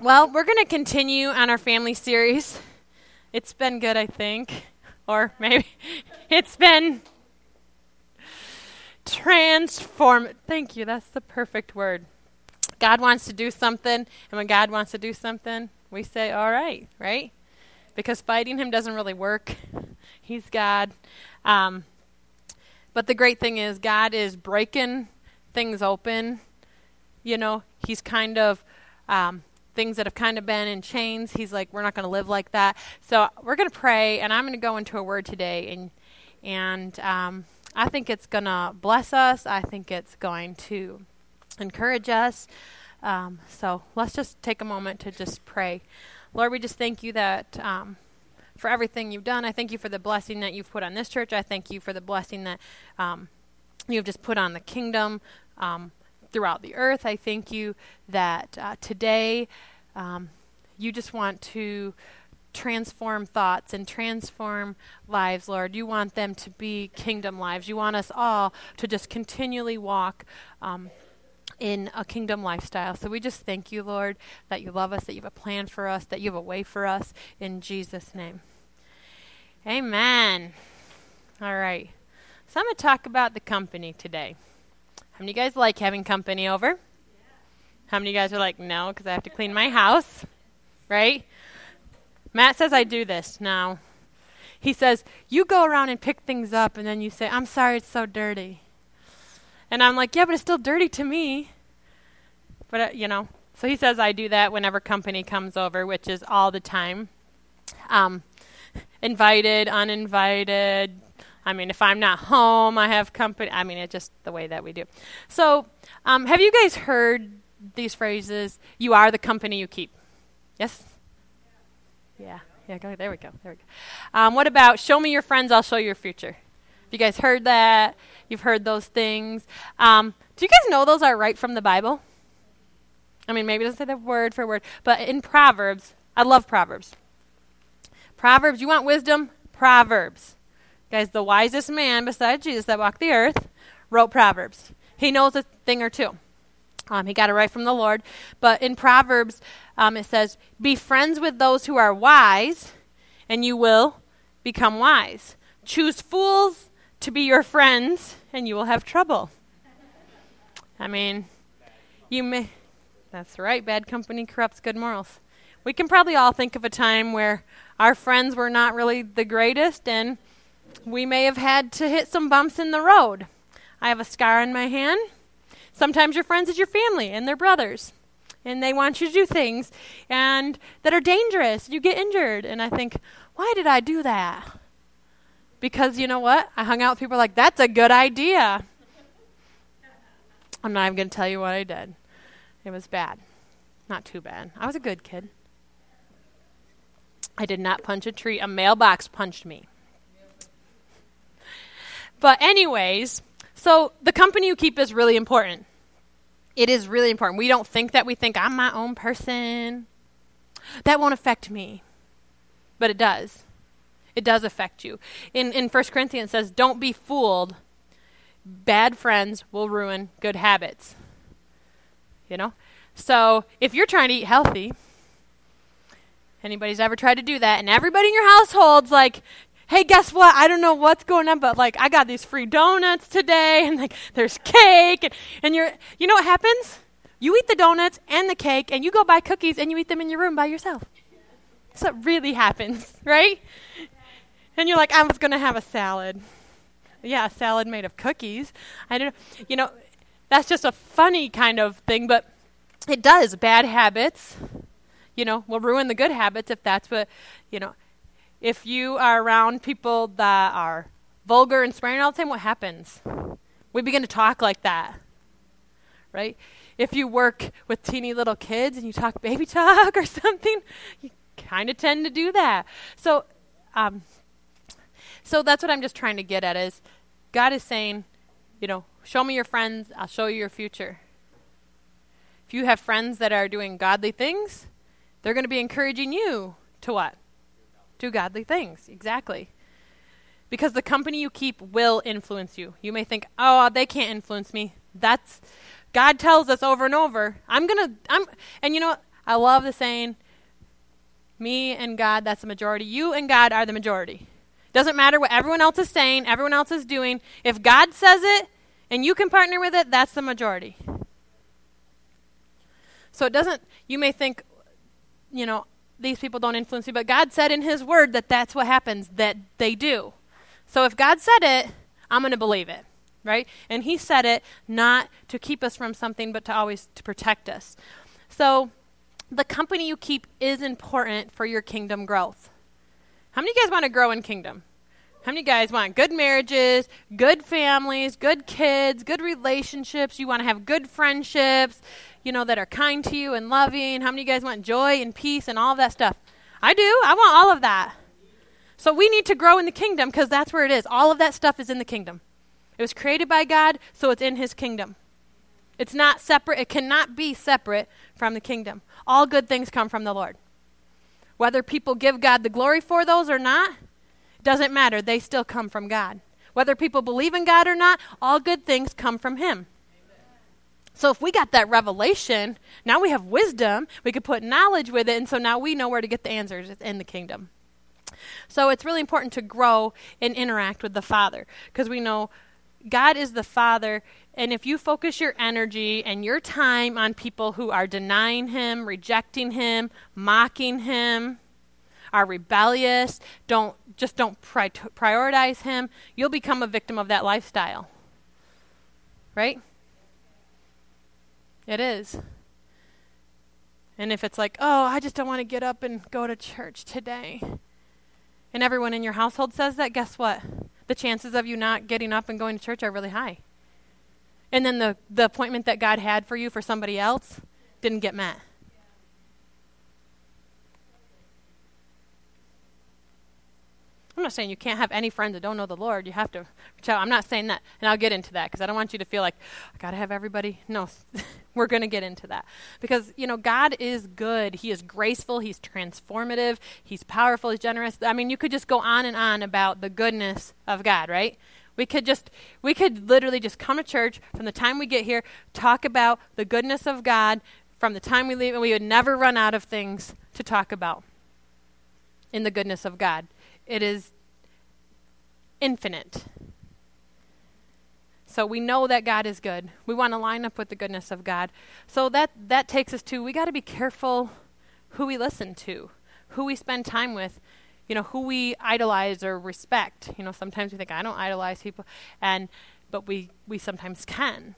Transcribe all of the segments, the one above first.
Well, we're going to continue on our family series. It's been good, I think. Or maybe it's been transform. Thank you. That's the perfect word. God wants to do something, and when God wants to do something, we say, all right, right? Because fighting him doesn't really work. He's God. Um, but the great thing is, God is breaking things open. You know, He's kind of um, things that have kind of been in chains. He's like, we're not going to live like that. So we're going to pray, and I'm going to go into a word today, and and um, I think it's going to bless us. I think it's going to encourage us. Um, so let's just take a moment to just pray. Lord, we just thank you that um, for everything you've done. I thank you for the blessing that you've put on this church. I thank you for the blessing that um, you've just put on the kingdom. Um, throughout the earth. I thank you that uh, today um, you just want to transform thoughts and transform lives, Lord. You want them to be kingdom lives. You want us all to just continually walk. Um, in a kingdom lifestyle. So we just thank you, Lord, that you love us, that you have a plan for us, that you have a way for us. In Jesus' name. Amen. All right. So I'm going to talk about the company today. How many of you guys like having company over? How many of you guys are like, no, because I have to clean my house? Right? Matt says I do this now. He says, you go around and pick things up, and then you say, I'm sorry it's so dirty. And I'm like, yeah, but it's still dirty to me. But, uh, you know, so he says I do that whenever company comes over, which is all the time. Um, invited, uninvited, I mean, if I'm not home, I have company. I mean, it's just the way that we do. So, um, have you guys heard these phrases? You are the company you keep. Yes? Yeah. Yeah, go, there we go. There we go. Um, what about show me your friends, I'll show you your future? Have you guys heard that? You've heard those things. Um, do you guys know those are right from the Bible? I mean, maybe it doesn't say the word for word, but in Proverbs, I love Proverbs. Proverbs, you want wisdom? Proverbs. Guys, the wisest man besides Jesus that walked the earth wrote Proverbs. He knows a thing or two. Um, he got it right from the Lord. But in Proverbs, um, it says, Be friends with those who are wise, and you will become wise. Choose fools to be your friends, and you will have trouble. I mean, you may. That's right. Bad company corrupts good morals. We can probably all think of a time where our friends were not really the greatest, and we may have had to hit some bumps in the road. I have a scar on my hand. Sometimes your friends is your family and they're brothers. And they want you to do things and that are dangerous. You get injured. And I think, why did I do that? Because you know what? I hung out with people like, that's a good idea. I'm not even going to tell you what I did. It was bad. Not too bad. I was a good kid. I did not punch a tree. A mailbox punched me. But, anyways, so the company you keep is really important. It is really important. We don't think that we think I'm my own person. That won't affect me. But it does. It does affect you. In in 1 Corinthians says, "Don't be fooled. Bad friends will ruin good habits." You know? So, if you're trying to eat healthy, anybody's ever tried to do that and everybody in your household's like, hey, guess what? I don't know what's going on, but like I got these free donuts today, and like there's cake, and, and you're, you know what happens? You eat the donuts and the cake, and you go buy cookies, and you eat them in your room by yourself. That's what really happens, right? And you're like, I was to have a salad. Yeah, a salad made of cookies. I don't, you know, that's just a funny kind of thing, but it does. Bad habits, you know, will ruin the good habits if that's what, you know, if you are around people that are vulgar and swearing all the time, what happens? We begin to talk like that, right? If you work with teeny little kids and you talk baby talk or something, you kind of tend to do that. So, um, so that's what I'm just trying to get at is God is saying, you know, show me your friends, I'll show you your future. If you have friends that are doing godly things, they're going to be encouraging you to what? Do godly things. Exactly. Because the company you keep will influence you. You may think, "Oh, they can't influence me." That's God tells us over and over, "I'm going to I'm and you know, I love the saying, me and God, that's the majority. You and God are the majority. Doesn't matter what everyone else is saying, everyone else is doing. If God says it and you can partner with it, that's the majority. So it doesn't, you may think, you know, these people don't influence me, but God said in His Word that that's what happens, that they do. So if God said it, I'm going to believe it, right? And He said it not to keep us from something, but to always to protect us. So the company you keep is important for your kingdom growth. How many of you guys want to grow in kingdom? How many guys want good marriages, good families, good kids, good relationships? You want to have good friendships, you know, that are kind to you and loving? How many of you guys want joy and peace and all of that stuff? I do. I want all of that. So we need to grow in the kingdom because that's where it is. All of that stuff is in the kingdom. It was created by God, so it's in his kingdom. It's not separate. It cannot be separate from the kingdom. All good things come from the Lord. Whether people give God the glory for those or not, doesn't matter. They still come from God. Whether people believe in God or not, all good things come from Him. So if we got that revelation, now we have wisdom, we could put knowledge with it, and so now we know where to get the answers in the kingdom. So it's really important to grow and interact with the Father because we know God is the Father, and if you focus your energy and your time on people who are denying Him, rejecting Him, mocking Him, are rebellious, don't just don't pri- prioritize Him, you'll become a victim of that lifestyle. Right? It is. And if it's like, oh, I just don't want to get up and go to church today, and everyone in your household says that, guess what? The chances of you not getting up and going to church are really high. And then the, the appointment that God had for you for somebody else didn't get met. I'm not saying you can't have any friends that don't know the Lord. You have to reach out. I'm not saying that. And I'll get into that because I don't want you to feel like, I got to have everybody. No, we're going to get into that. Because, you know, God is good. He is graceful. He's transformative. He's powerful. He's generous. I mean, you could just go on and on about the goodness of God, right? We could just, we could literally just come to church from the time we get here, talk about the goodness of God from the time we leave, and we would never run out of things to talk about in the goodness of God it is infinite. So we know that God is good. We want to line up with the goodness of God. So that that takes us to we got to be careful who we listen to, who we spend time with, you know, who we idolize or respect. You know, sometimes we think I don't idolize people and but we we sometimes can.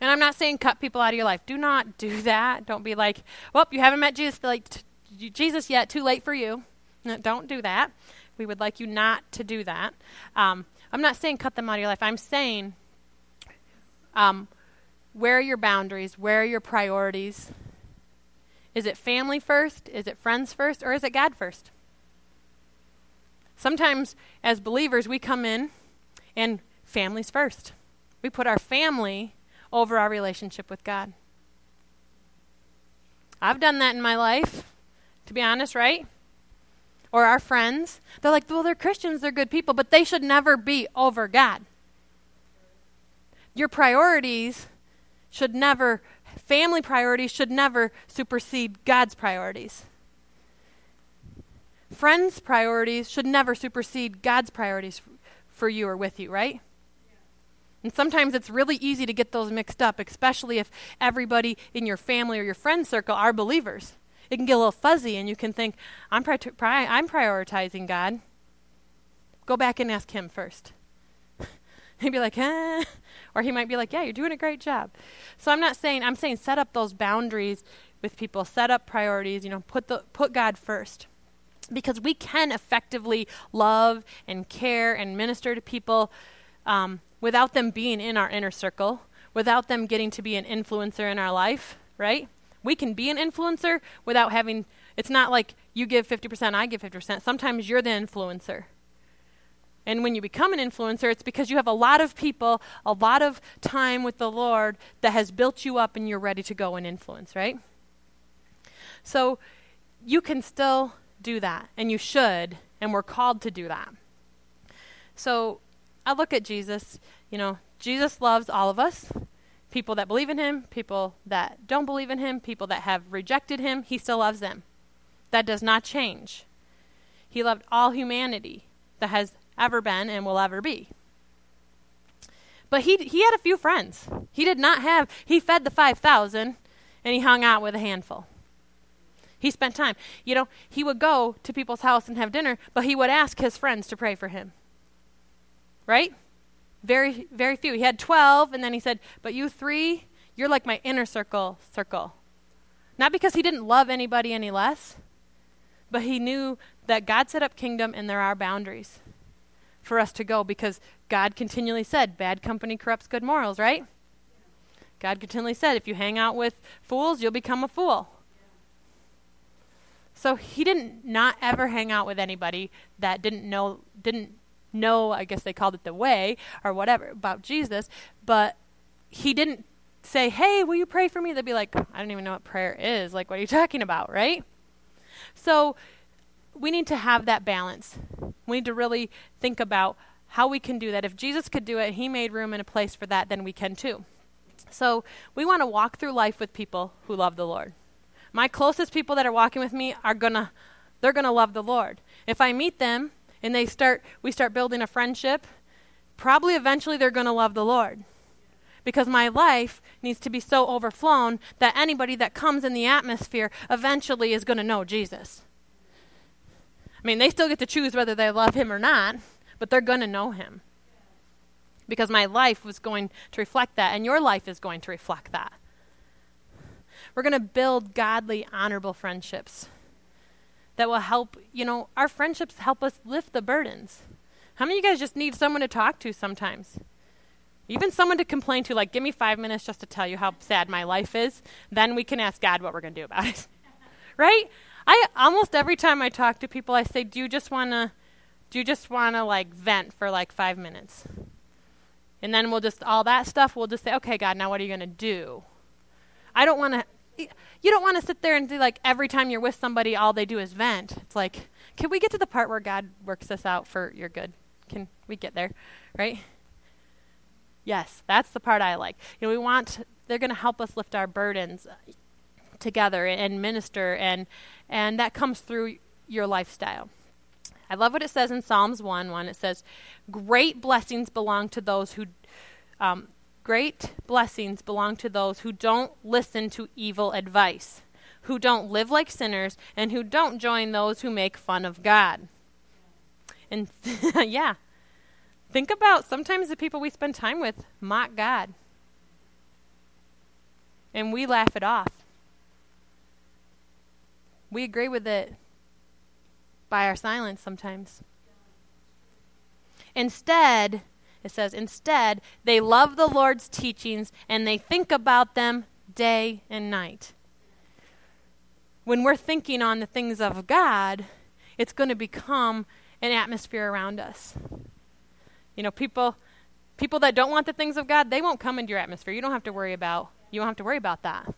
And I'm not saying cut people out of your life. Do not do that. Don't be like, "Well, you haven't met Jesus like t- Jesus yet. Too late for you." don't do that. We would like you not to do that. Um, I'm not saying cut them out of your life. I'm saying um, where are your boundaries? Where are your priorities? Is it family first? Is it friends first? Or is it God first? Sometimes, as believers, we come in and families first. We put our family over our relationship with God. I've done that in my life, to be honest, right? Or our friends. They're like, well, they're Christians, they're good people, but they should never be over God. Your priorities should never, family priorities should never supersede God's priorities. Friends' priorities should never supersede God's priorities for you or with you, right? And sometimes it's really easy to get those mixed up, especially if everybody in your family or your friend circle are believers it can get a little fuzzy and you can think, I'm, pri- pri- I'm prioritizing God. Go back and ask Him first. He'd be like, eh. Or he might be like, yeah, you're doing a great job. So I'm not saying, I'm saying set up those boundaries with people, set up priorities, you know, put, the, put God first. Because we can effectively love and care and minister to people um, without them being in our inner circle, without them getting to be an influencer in our life, right? We can be an influencer without having, it's not like you give 50%, I give 50%. Sometimes you're the influencer. And when you become an influencer, it's because you have a lot of people, a lot of time with the Lord that has built you up and you're ready to go and influence, right? So you can still do that, and you should, and we're called to do that. So I look at Jesus, you know, Jesus loves all of us people that believe in him, people that don't believe in him, people that have rejected him, he still loves them. That does not change. He loved all humanity that has ever been and will ever be. But he, he had a few friends. He did not have, he fed the 5,000 and he hung out with a handful. He spent time. You know, he would go to people's house and have dinner, but he would ask his friends to pray for him. Right? Very, very few. He had 12, and then he said, But you three, you're like my inner circle circle. Not because he didn't love anybody any less, but he knew that God set up kingdom and there are boundaries for us to go because God continually said, bad company corrupts good morals, right? God continually said, if you hang out with fools, you'll become a fool. So he didn't not ever hang out with anybody that didn't know didn't know, I guess they called it the way or whatever about Jesus, but he didn't say, "Hey, will you pray for me?" They'd be like, "I don't even know what prayer is. Like, what are you talking about?" Right? So we need to have that balance. We need to really think about how we can do that. If Jesus could do it, he made room and a place for that, then we can too. So we want to walk through life with people who love the Lord. My closest people that are walking with me are gonna they're gonna love the Lord. If I meet them and they start we start building a friendship, probably eventually they're gonna love the Lord. Because my life needs to be so overflown that anybody that comes in the atmosphere eventually is going to know Jesus. I mean, they still get to choose whether they love him or not, but they're going to know him. Because my life was going to reflect that, and your life is going to reflect that. We're going to build godly, honorable friendships that will help, you know, our friendships help us lift the burdens. How many of you guys just need someone to talk to sometimes? Even someone to complain to, like, give me five minutes just to tell you how sad my life is. Then we can ask God what we're going to do about it. right? I almost every time I talk to people, I say, "Do you just want to, do you just want to like vent for like five minutes?" And then we'll just all that stuff. We'll just say, "Okay, God, now what are you going to do?" I don't want to. You don't want to sit there and do like every time you're with somebody, all they do is vent. It's like, can we get to the part where God works this out for your good? Can we get there, right? Yes, that's the part I like. You know, we want. They're going to help us lift our burdens together and minister and and that comes through your lifestyle. I love what it says in Psalms 1 1. It says, Great blessings belong to those who. Um, great blessings belong to those who don't listen to evil advice, who don't live like sinners, and who don't join those who make fun of God. And yeah, think about sometimes the people we spend time with mock God. And we laugh it off. We agree with it by our silence sometimes. Instead, it says, instead, they love the Lord's teachings and they think about them day and night. When we're thinking on the things of God, it's going to become an atmosphere around us. You know, people people that don't want the things of God, they won't come into your atmosphere. You don't have to worry about you don't have to worry about that.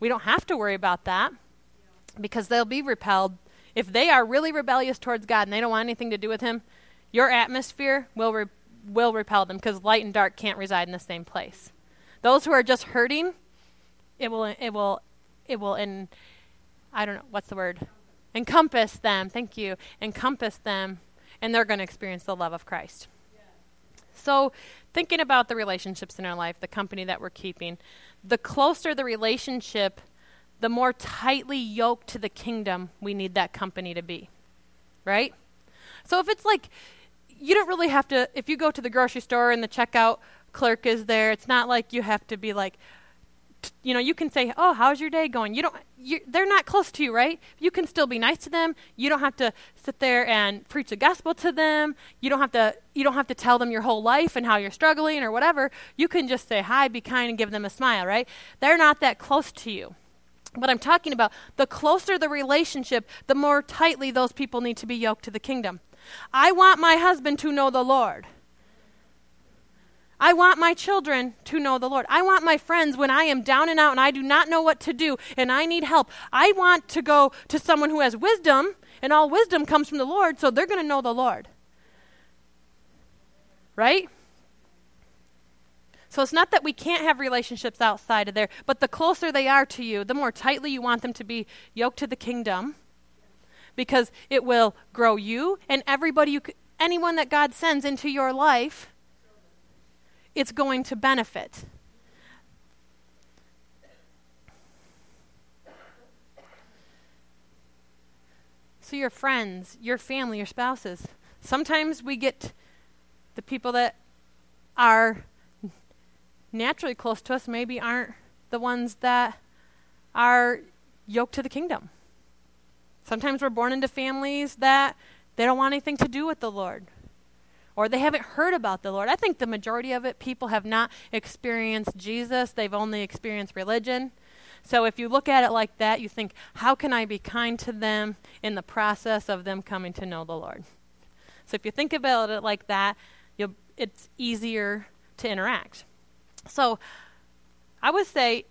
We don't have to worry about that because they'll be repelled. If they are really rebellious towards God and they don't want anything to do with Him, your atmosphere will, re- will repel them because light and dark can't reside in the same place. Those who are just hurting, it will, it will, it will, in, I don't know, what's the word? Encompass them. Thank you. Encompass them, and they're going to experience the love of Christ. So, thinking about the relationships in our life, the company that we're keeping, the closer the relationship the more tightly yoked to the kingdom we need that company to be. Right? So if it's like, you don't really have to, if you go to the grocery store and the checkout clerk is there, it's not like you have to be like, you know, you can say, "Oh, how's your day going?" You don't. You, they're not close to you, right? You can still be nice to them. You don't have to sit there and preach the gospel to them. You don't have to. You don't have to tell them your whole life and how you're struggling or whatever. You can just say hi, be kind, and give them a smile, right? They're not that close to you But I'm talking about, the closer the relationship, the more tightly those people need to be yoked to the kingdom. I want my husband to know the Lord. I want my children to know the Lord. I want my friends when I am down and out and I do not know what to do and I need help. I want to go to someone who has wisdom, and all wisdom comes from the Lord, so they're going to know the Lord. Right? So it's not that we can't have relationships outside of there, but the closer they are to you, the more tightly you want them to be yoked to the kingdom because it will grow you and everybody you anyone that God sends into your life it's going to benefit. So, your friends, your family, your spouses. Sometimes we get the people that are naturally close to us, maybe aren't the ones that are yoked to the kingdom. Sometimes we're born into families that they don't want anything to do with the Lord or they haven't heard about the Lord. I think the majority of it, people have not experienced Jesus, they've only experienced religion. So if you look at it like that, you think, how can I be kind to them in the process of them coming to know the Lord? So if you think about it like that, it's easier to interact. So I would say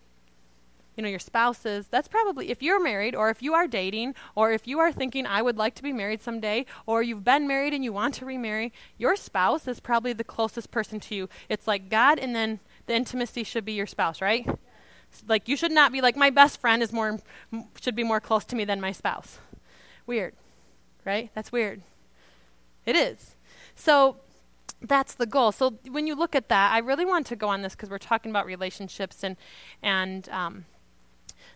you know, your spouses, that's probably, if you're married or if you are dating or if you are thinking, I would like to be married someday or you've been married and you want to remarry, your spouse is probably the closest person to you. It's like God and then the intimacy should be your spouse, right? Like you should not be like, my best friend is more, should be more close to me than my spouse. Weird, right? That's weird. It is. So, that's the goal. So when you look at that, I really want to go on this because we're talking about relationships and and um,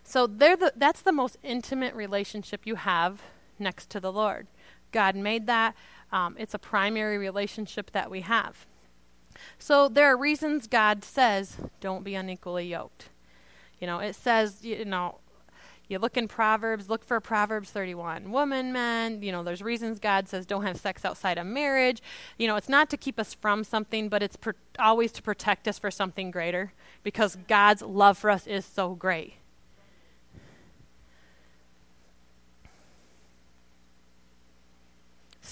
so they're the, that's the most intimate relationship you have next to the Lord. God made that. Um, it's a primary relationship that we have. So there are reasons God says, don't be unequally yoked. You know, it says, you know, you look in Proverbs, look for Proverbs 31. Woman, men, you know, there's reasons God says don't have sex outside of marriage. You know, it's not to keep us from something, but it's always to protect us for something greater because God's love for us is so great.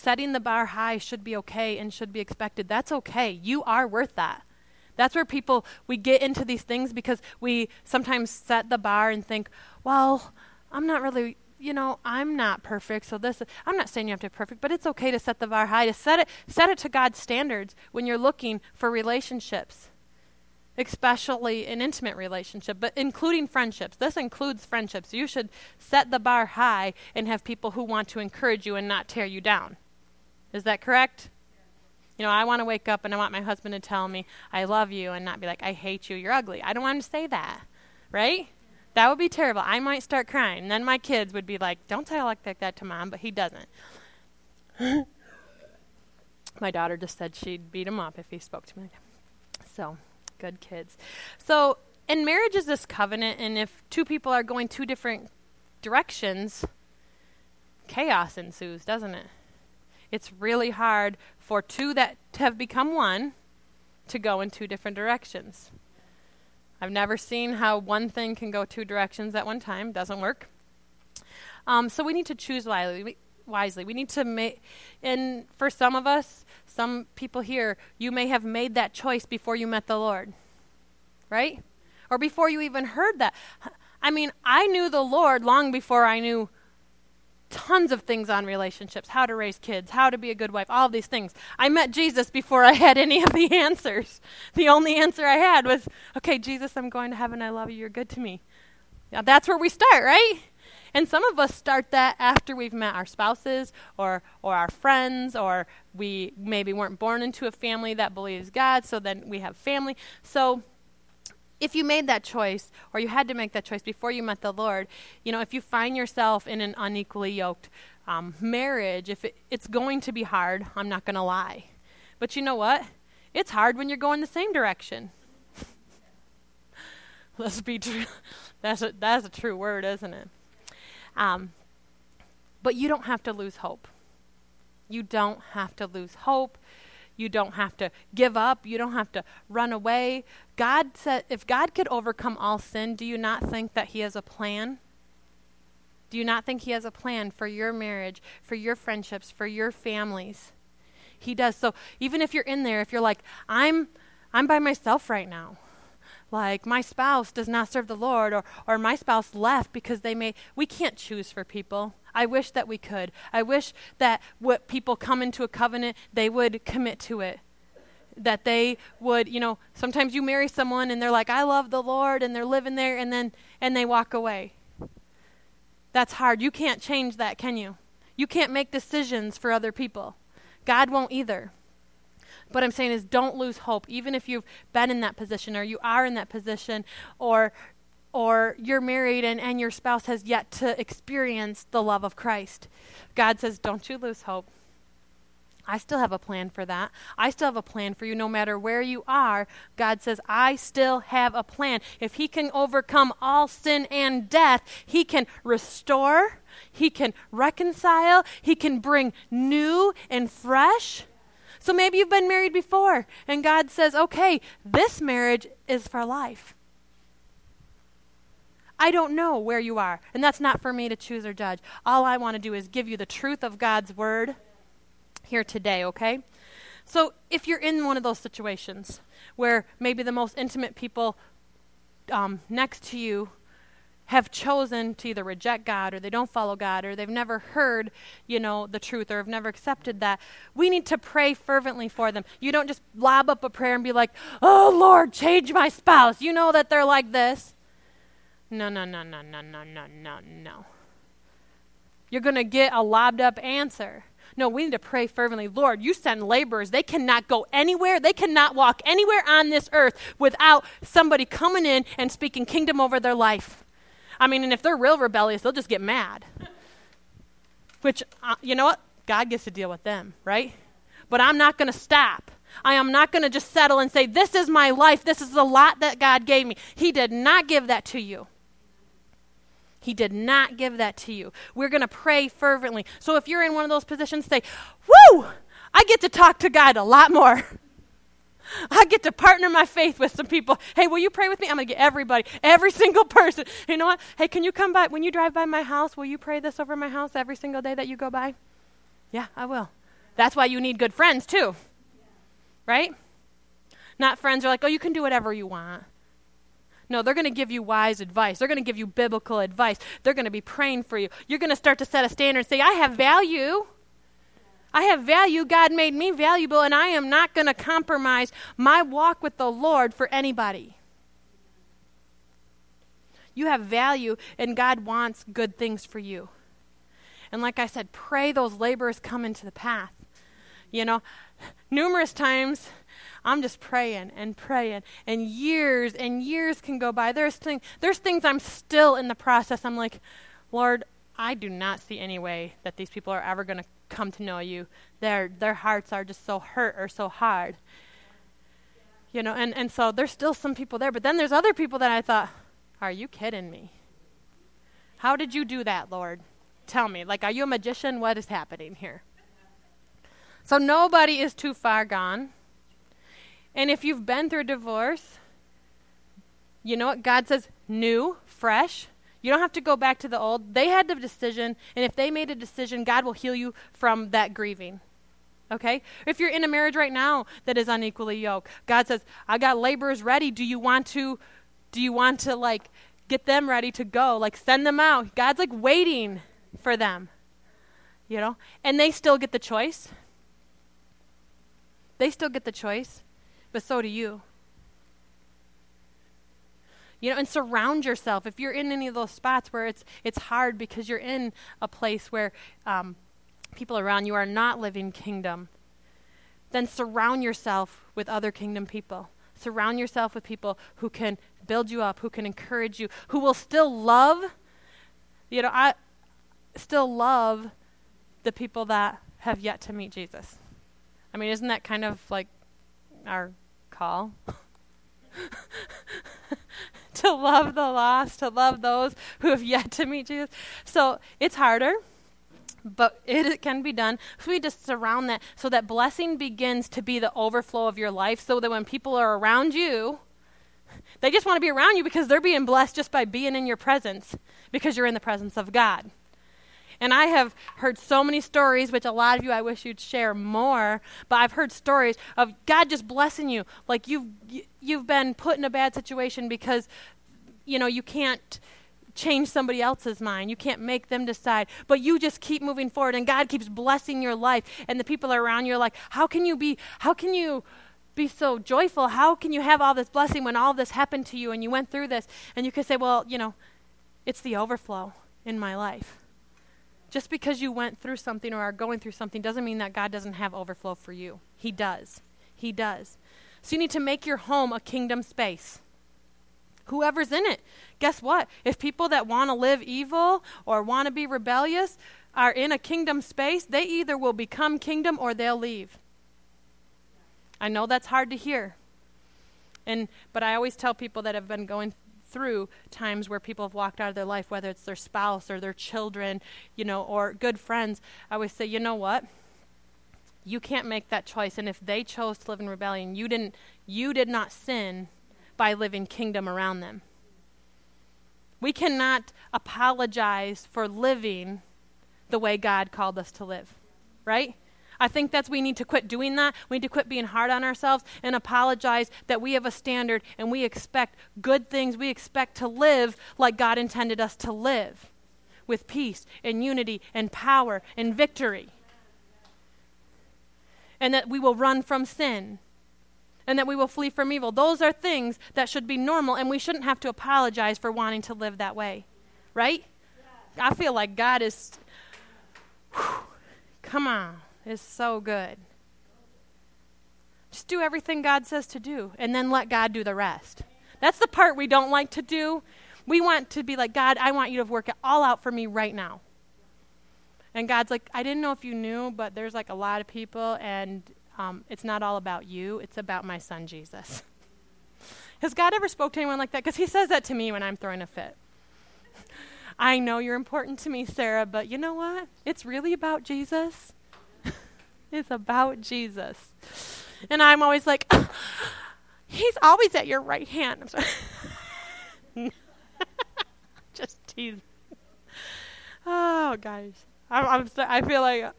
Setting the bar high should be okay and should be expected. That's okay. You are worth that. That's where people, we get into these things because we sometimes set the bar and think, well, I'm not really, you know, I'm not perfect. So this, I'm not saying you have to be perfect, but it's okay to set the bar high, to set it, set it to God's standards when you're looking for relationships especially an intimate relationship, but including friendships. This includes friendships. You should set the bar high and have people who want to encourage you and not tear you down. Is that correct? You know, I want to wake up and I want my husband to tell me, I love you, and not be like, I hate you, you're ugly. I don't want him to say that, right? That would be terrible. I might start crying. And then my kids would be like, Don't tell like that to mom, but he doesn't. my daughter just said she'd beat him up if he spoke to me. So, good kids. So, in marriage is this covenant, and if two people are going two different directions, chaos ensues, doesn't it? It's really hard for two that have become one to go in two different directions. I've never seen how one thing can go two directions at one time. Doesn't work. Um, so we need to choose wisely. We, wisely. We need to make, and for some of us, some people here, you may have made that choice before you met the Lord, right? Or before you even heard that. I mean, I knew the Lord long before I knew tons of things on relationships how to raise kids, how to be a good wife, all of these things. I met Jesus before I had any of the answers. The only answer I had was, okay, Jesus, I'm going to heaven. I love you. You're good to me. Now, that's where we start, right? And some of us start that after we've met our spouses or, or our friends, or we maybe weren't born into a family that believes God, so then we have family. So if you made that choice or you had to make that choice before you met the Lord, you know, if you find yourself in an unequally yoked um, marriage, if it, it's going to be hard, I'm not going to lie. But you know what? It's hard when you're going the same direction. Let's be true. That's a, that's a true word, isn't it? Um, but you don't have to lose hope. You don't have to lose hope. You don't have to give up. You don't have to run away. God said, if God could overcome all sin, do you not think that He has a plan? Do you not think He has a plan for your marriage, for your friendships, for your families? He does. So even if you're in there, if you're like, I'm, I'm by myself right now like my spouse does not serve the Lord or, or my spouse left because they may we can't choose for people. I wish that we could. I wish that what people come into a covenant, they would commit to it. that they would, you know, sometimes you marry someone and they're like, I love the Lord, and they're living there, and then and they walk away. That's hard. You can't change that, can you? You can't make decisions for other people. God won't either. What I'm saying is don't lose hope, even if you've been in that position or you are in that position or or you're married and, and your spouse has yet to experience the love of Christ. God says, Don't you lose hope. I still have a plan for that. I still have a plan for you no matter where you are. God says, I still have a plan. If He can overcome all sin and death, He can restore, He can reconcile, He can bring new and fresh. So maybe you've been married before, and God says, okay, this marriage is for life. I don't know where you are, and that's not for me to choose or judge. All I want to do is give you the truth of God's word here today, okay? So if you're in one of those situations where maybe the most intimate people um, next to you have chosen to either reject God or they don't follow God or they've never heard, you know, the truth or have never accepted that, we need to pray fervently for them. You don't just lob up a prayer and be like, "Oh Lord, change my spouse." You know that they're like this. No, no, no, no, no, no, no, no, no. You're going to get a lobbed up answer. No, we need to pray fervently. Lord, you send laborers. They cannot go anywhere. They cannot walk anywhere on this earth without somebody coming in and speaking kingdom over their life. I mean, and if they're real rebellious, they'll just get mad. Which, uh, you know what? God gets to deal with them, right? But I'm not going to stop. I am not going to just settle and say, This is my life. This is the lot that God gave me. He did not give that to you. He did not give that to you. We're going to pray fervently. So if you're in one of those positions, say, Woo! I get to talk to God a lot more. I get to partner my faith with some people. Hey, will you pray with me? I'm going to get everybody, every single person. You know what? Hey, can you come by? When you drive by my house, will you pray this over my house every single day that you go by? Yeah, I will. That's why you need good friends, too. Right? Not friends are like, oh, you can do whatever you want. No, they're going to give you wise advice. They're going to give you biblical advice. They're going to be praying for you. You're going to start to set a standard and say, I have value. I have value. God made me valuable, and I am not going to compromise my walk with the Lord for anybody. You have value, and God wants good things for you. And like I said, pray those laborers come into the path. You know, numerous times I'm just praying and praying, and years and years can go by. There's, thing, there's things I'm still in the process. I'm like, Lord, I do not see any way that these people are ever going to come to know you. Their their hearts are just so hurt or so hard. You know, and, and so there's still some people there, but then there's other people that I thought, Are you kidding me? How did you do that, Lord? Tell me. Like, are you a magician? What is happening here? So nobody is too far gone. And if you've been through divorce, you know what? God says new, fresh. You don't have to go back to the old. They had the decision, and if they made a decision, God will heal you from that grieving. Okay? If you're in a marriage right now that is unequally yoked, God says, I got laborers ready. Do you want to do you want to like get them ready to go? Like send them out. God's like waiting for them. You know? And they still get the choice. They still get the choice, but so do you. You know, and surround yourself. If you're in any of those spots where it's it's hard because you're in a place where um, people around you are not living kingdom, then surround yourself with other kingdom people. Surround yourself with people who can build you up, who can encourage you, who will still love. You know, I still love the people that have yet to meet Jesus. I mean, isn't that kind of like our call? to love the lost, to love those who have yet to meet Jesus. So it's harder, but it can be done. So we just surround that so that blessing begins to be the overflow of your life so that when people are around you, they just want to be around you because they're being blessed just by being in your presence because you're in the presence of God. And I have heard so many stories, which a lot of you I wish you'd share more, but I've heard stories of God just blessing you. Like you've, you've been put in a bad situation because, you know, you can't change somebody else's mind. You can't make them decide. But you just keep moving forward and God keeps blessing your life and the people around you are like, how can you be, how can you be so joyful? How can you have all this blessing when all this happened to you and you went through this? And you could say, well, you know, it's the overflow in my life. Just because you went through something or are going through something doesn't mean that God doesn't have overflow for you. He does. He does. So you need to make your home a kingdom space. Whoever's in it. Guess what? If people that want to live evil or want to be rebellious are in a kingdom space, they either will become kingdom or they'll leave. I know that's hard to hear. And but I always tell people that have been going through times where people have walked out of their life, whether it's their spouse or their children, you know, or good friends, I always say, you know what? You can't make that choice. And if they chose to live in rebellion, you didn't you did not sin by living kingdom around them. We cannot apologize for living the way God called us to live. Right? I think that's we need to quit doing that. We need to quit being hard on ourselves and apologize that we have a standard and we expect good things. We expect to live like God intended us to live with peace and unity and power and victory. And that we will run from sin and that we will flee from evil. Those are things that should be normal, and we shouldn't have to apologize for wanting to live that way. Right? I feel like God is. Whew, come on is so good. Just do everything God says to do and then let God do the rest. That's the part we don't like to do. We want to be like, God, I want you to work it all out for me right now. And God's like, I didn't know if you knew, but there's like a lot of people, and um, it's not all about you, it's about my son Jesus. Has God ever spoke to anyone like that? Because he says that to me when I'm throwing a fit. I know you're important to me, Sara, but you know what? It's really about Jesus. It's about Jesus. And I'm always like, He's always at your right hand. Just teasing. Oh, guys. I'm, I'm so, I feel like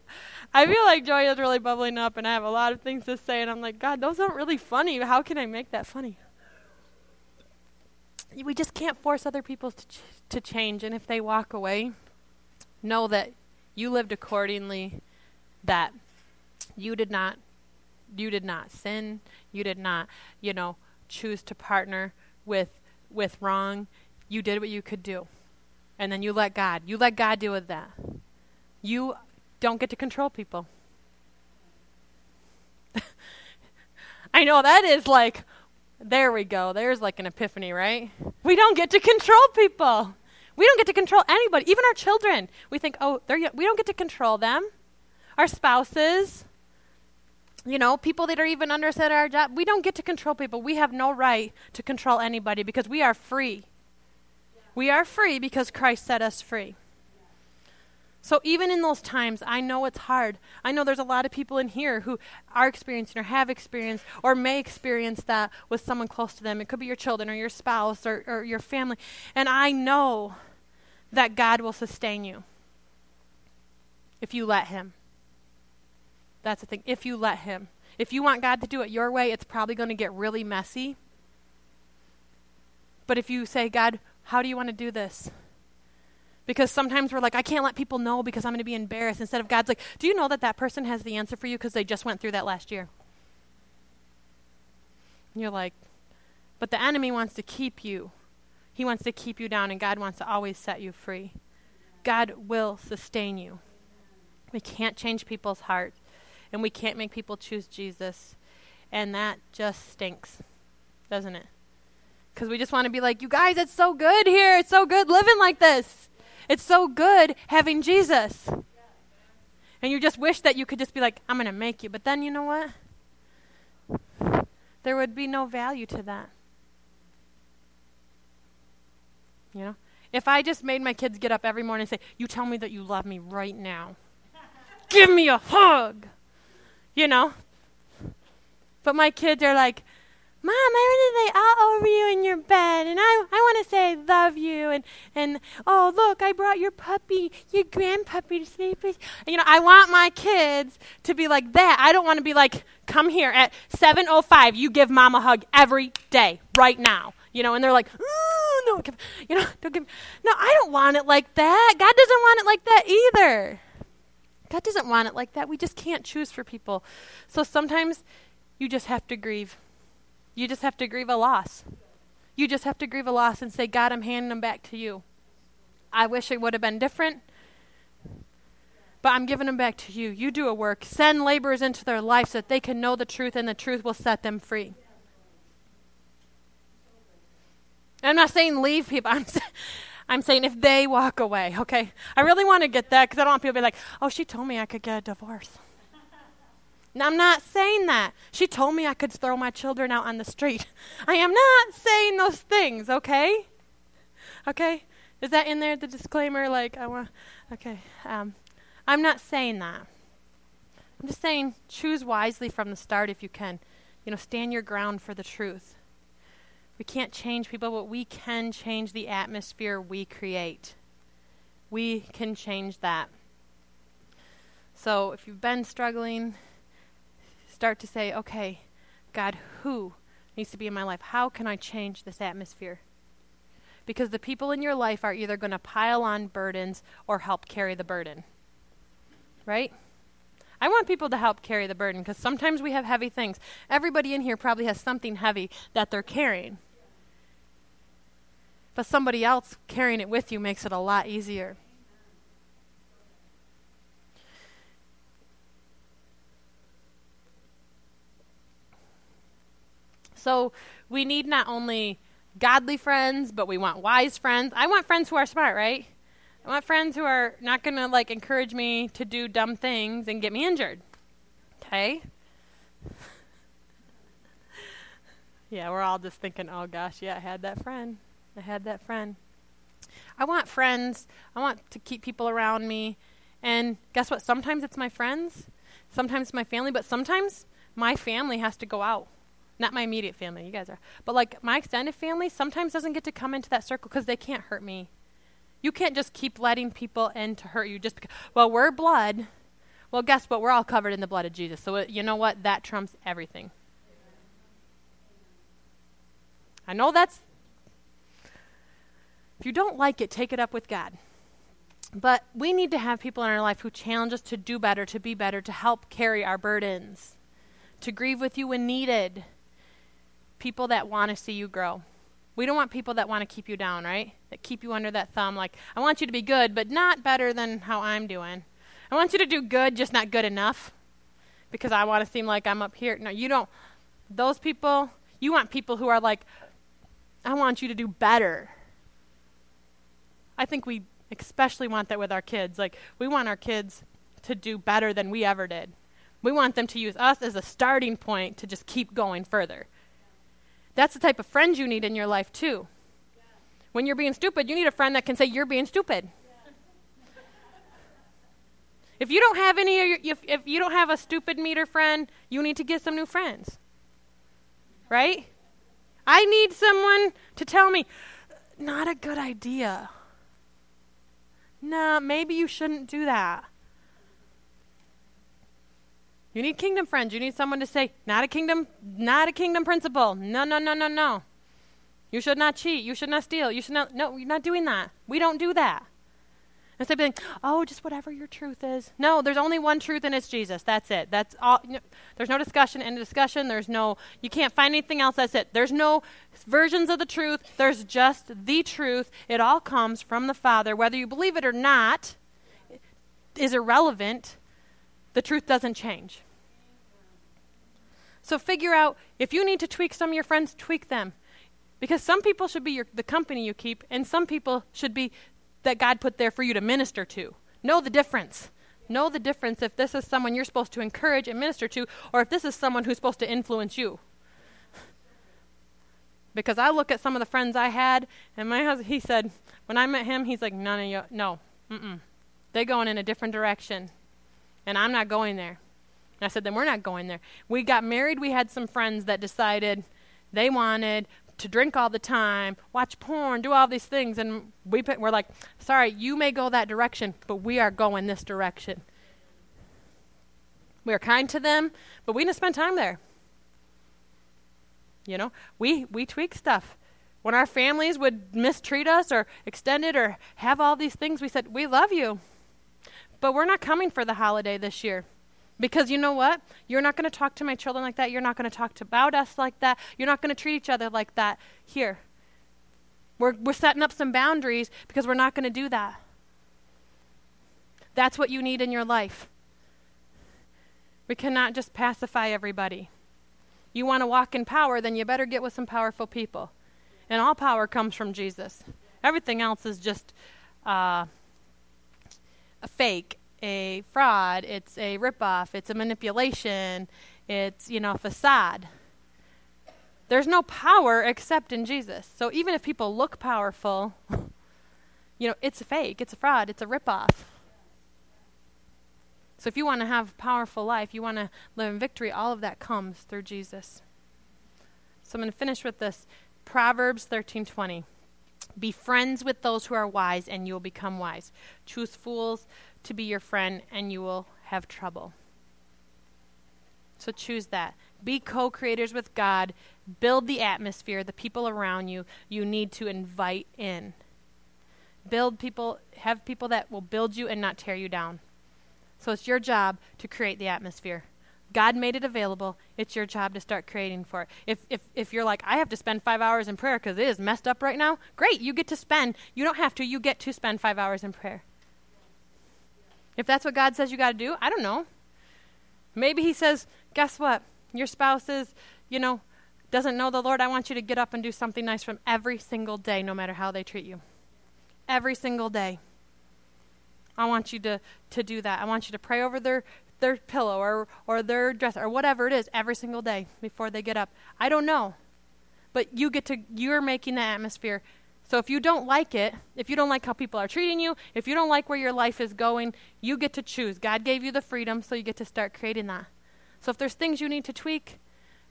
I feel like joy is really bubbling up, and I have a lot of things to say, and I'm like, God, those aren't really funny. How can I make that funny? We just can't force other people to ch- to change, and if they walk away, know that you lived accordingly. That you did not you did not sin. You did not, you know, choose to partner with with wrong. You did what you could do. And then you let God. You let God deal with that. You don't get to control people. I know that is like there we go. There's like an epiphany, right? We don't get to control people. We don't get to control anybody, even our children. We think, "Oh, they're we don't get to control them." Our spouses, you know, people that are even under at our job, we don't get to control people. We have no right to control anybody because we are free. We are free because Christ set us free. So even in those times, I know it's hard. I know there's a lot of people in here who are experiencing or have experienced or may experience that with someone close to them. It could be your children or your spouse or, or your family. And I know that God will sustain you if you let Him. That's the thing. If you let Him. If you want God to do it your way, it's probably going to get really messy. But if you say, God, how do you want to do this? Because sometimes we're like, I can't let people know because I'm going to be embarrassed. Instead of God's like, do you know that that person has the answer for you because they just went through that last year? And you're like, but the enemy wants to keep you. He wants to keep you down, and God wants to always set you free. God will sustain you. We can't change people's hearts and we can't make people choose Jesus. And that just stinks, doesn't it? Because we just want to be like, you guys, it's so good here. It's so good living like this. It's so good having Jesus. And you just wish that you could just be like, I'm going to make you. But then you know what? There would be no value to that. You know? If I just made my kids get up every morning and say, You tell me that you love me right now, give me a hug you know. But my kids are like, Mom, I want to lay all over you in your bed, and I, I want to say I love you, and, and oh, look, I brought your puppy, your grandpuppy to sleep with. You know, I want my kids to be like that. I don't want to be like, come here at 7.05, you give mom a hug every day, right now. You know, and they're like, no, you know, don't give, no, I don't want it like that. God doesn't want it like that either. God doesn't want it like that. We just can't choose for people. So sometimes You just have to grieve. You just have to grieve a loss. You just have to grieve a loss and say, God, I'm handing them back to you. I wish it would have been different, but I'm giving them back to you. You do a work. Send laborers into their life so that they can know the truth and the truth will set them free. I'm not saying leave people. I'm, I'm saying if they walk away, okay? I really want to get that because I don't want people to be like, oh, she told me I could get a divorce. Now, I'm not saying that. She told me I could throw my children out on the street. I am not saying those things, okay? Okay? Is that in there, the disclaimer? Like, I want, okay. Um, I'm not saying that. I'm just saying choose wisely from the start if you can. You know, stand your ground for the truth. We can't change people, but we can change the atmosphere we create. We can change that. So if you've been struggling, start to say, okay, God, who needs to be in my life? How can I change this atmosphere? Because the people in your life are either going to pile on burdens or help carry the burden. Right? I want people to help carry the burden because sometimes we have heavy things. Everybody in here probably has something heavy that they're carrying. But somebody else carrying it with you makes it a lot easier. So we need not only godly friends, but we want wise friends. I want friends who are smart, right? I want friends who are not going to like encourage me to do dumb things and get me injured. Okay? yeah, we're all just thinking, "Oh gosh, yeah, I had that friend." I had that friend. I want friends. I want to keep people around me. And guess what? Sometimes it's my friends, sometimes it's my family, but sometimes my family has to go out. Not my immediate family, you guys are. But like my extended family sometimes doesn't get to come into that circle because they can't hurt me. You can't just keep letting people in to hurt you just because, well, we're blood. Well, guess what? We're all covered in the blood of Jesus. So, it, you know what? That trumps everything. I know that's if you don't like it, take it up with God. But we need to have people in our life who challenge us to do better, to be better, to help carry our burdens, to grieve with you when needed. People that want to see you grow. We don't want people that want to keep you down, right? That keep you under that thumb, like, I want you to be good, but not better than how I'm doing. I want you to do good, just not good enough because I want to seem like I'm up here. No, you don't. Those people, you want people who are like, I want you to do better. I think we especially want that with our kids. Like, we want our kids to do better than we ever did. We want them to use us as a starting point to just keep going further. That's the type of friends you need in your life, too. When you're being stupid, you need a friend that can say, You're being stupid. If you don't have any, if, if you don't have a stupid meter friend, you need to get some new friends. Right? I need someone to tell me, not a good idea nah, maybe you shouldn't do that. You need kingdom friends. You need someone to say, not a kingdom, not a kingdom principle. No, no, no, no, no. You should not cheat. You should not steal. You should not, no, you're not doing that. We don't do that. Instead of being, oh, just whatever your truth is. No, there's only one truth, and it's Jesus. That's it. That's all. You know, there's no discussion in discussion. There's no, you can't find anything else. That's it. There's no versions of the truth. There's just the truth. It all comes from the Father. Whether you believe it or not is irrelevant. The truth doesn't change. So figure out if you need to tweak some of your friends, tweak them. Because some people should be your, the company you keep, and some people should be that God put there for you to minister to. Know the difference. Know the difference if this is someone you're supposed to encourage and minister to, or if this is someone who's supposed to influence you. because I look at some of the friends I had, and my husband, he said, when I met him, he's like, none of you, no, mm-mm. They're going in a different direction, and I'm not going there. And I said, then we're not going there. We got married, we had some friends that decided they wanted to drink all the time, watch porn, do all these things. And we, we're like, sorry, you may go that direction, but we are going this direction. We are kind to them, but we didn't spend time there. You know, we, we tweak stuff. When our families would mistreat us or extend it or have all these things, we said, We love you, but we're not coming for the holiday this year Because you know what? You're not going to talk to my children like that. You're not going to talk about us like that. You're not going to treat each other like that. Here. We're, we're setting up some boundaries because we're not going to do that. That's what you need in your life. We cannot just pacify everybody. You want to walk in power, then you better get with some powerful people. And all power comes from Jesus. Everything else is just uh, a fake a fraud, it's a ripoff, it's a manipulation, it's, you know, facade. There's no power except in Jesus. So even if people look powerful, you know, it's a fake, it's a fraud, it's a ripoff. So if you want to have a powerful life, you want to live in victory, all of that comes through Jesus. So I'm going to finish with this Proverbs 13:20. Be friends with those who are wise and you will become wise. Choose fools to be your friend and you will have trouble. So choose that. Be co creators with God. Build the atmosphere, the people around you, you need to invite in. Build people, have people that will build you and not tear you down. So it's your job to create the atmosphere. God made it available. It's your job to start creating for it. If, if, if you're like, I have to spend five hours in prayer because it is messed up right now, great. You get to spend. You don't have to. You get to spend five hours in prayer. If that's what God says you got to do, I don't know. Maybe He says, guess what? Your spouse is, you know, doesn't know the Lord. I want you to get up and do something nice from every single day, no matter how they treat you. Every single day. I want you to, to do that. I want you to pray over their, their pillow or, or their dress or whatever it is every single day before they get up. I don't know. But you get to, you're making the atmosphere so if you don't like it, if you don't like how people are treating you, if you don't like where your life is going, you get to choose. God gave you the freedom, so you get to start creating that. So if there's things you need to tweak,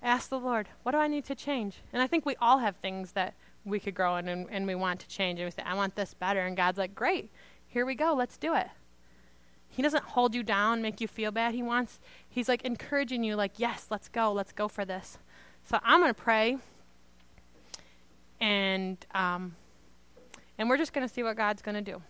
ask the Lord, what do I need to change? And I think we all have things that we could grow in and, and we want to change. And we say, I want this better. And God's like, great, here we go, let's do it. He doesn't hold you down, make you feel bad. He wants, he's like encouraging you, like, yes, let's go, let's go for this. So I'm going to pray. And um, and we're just going to see what God's going to do.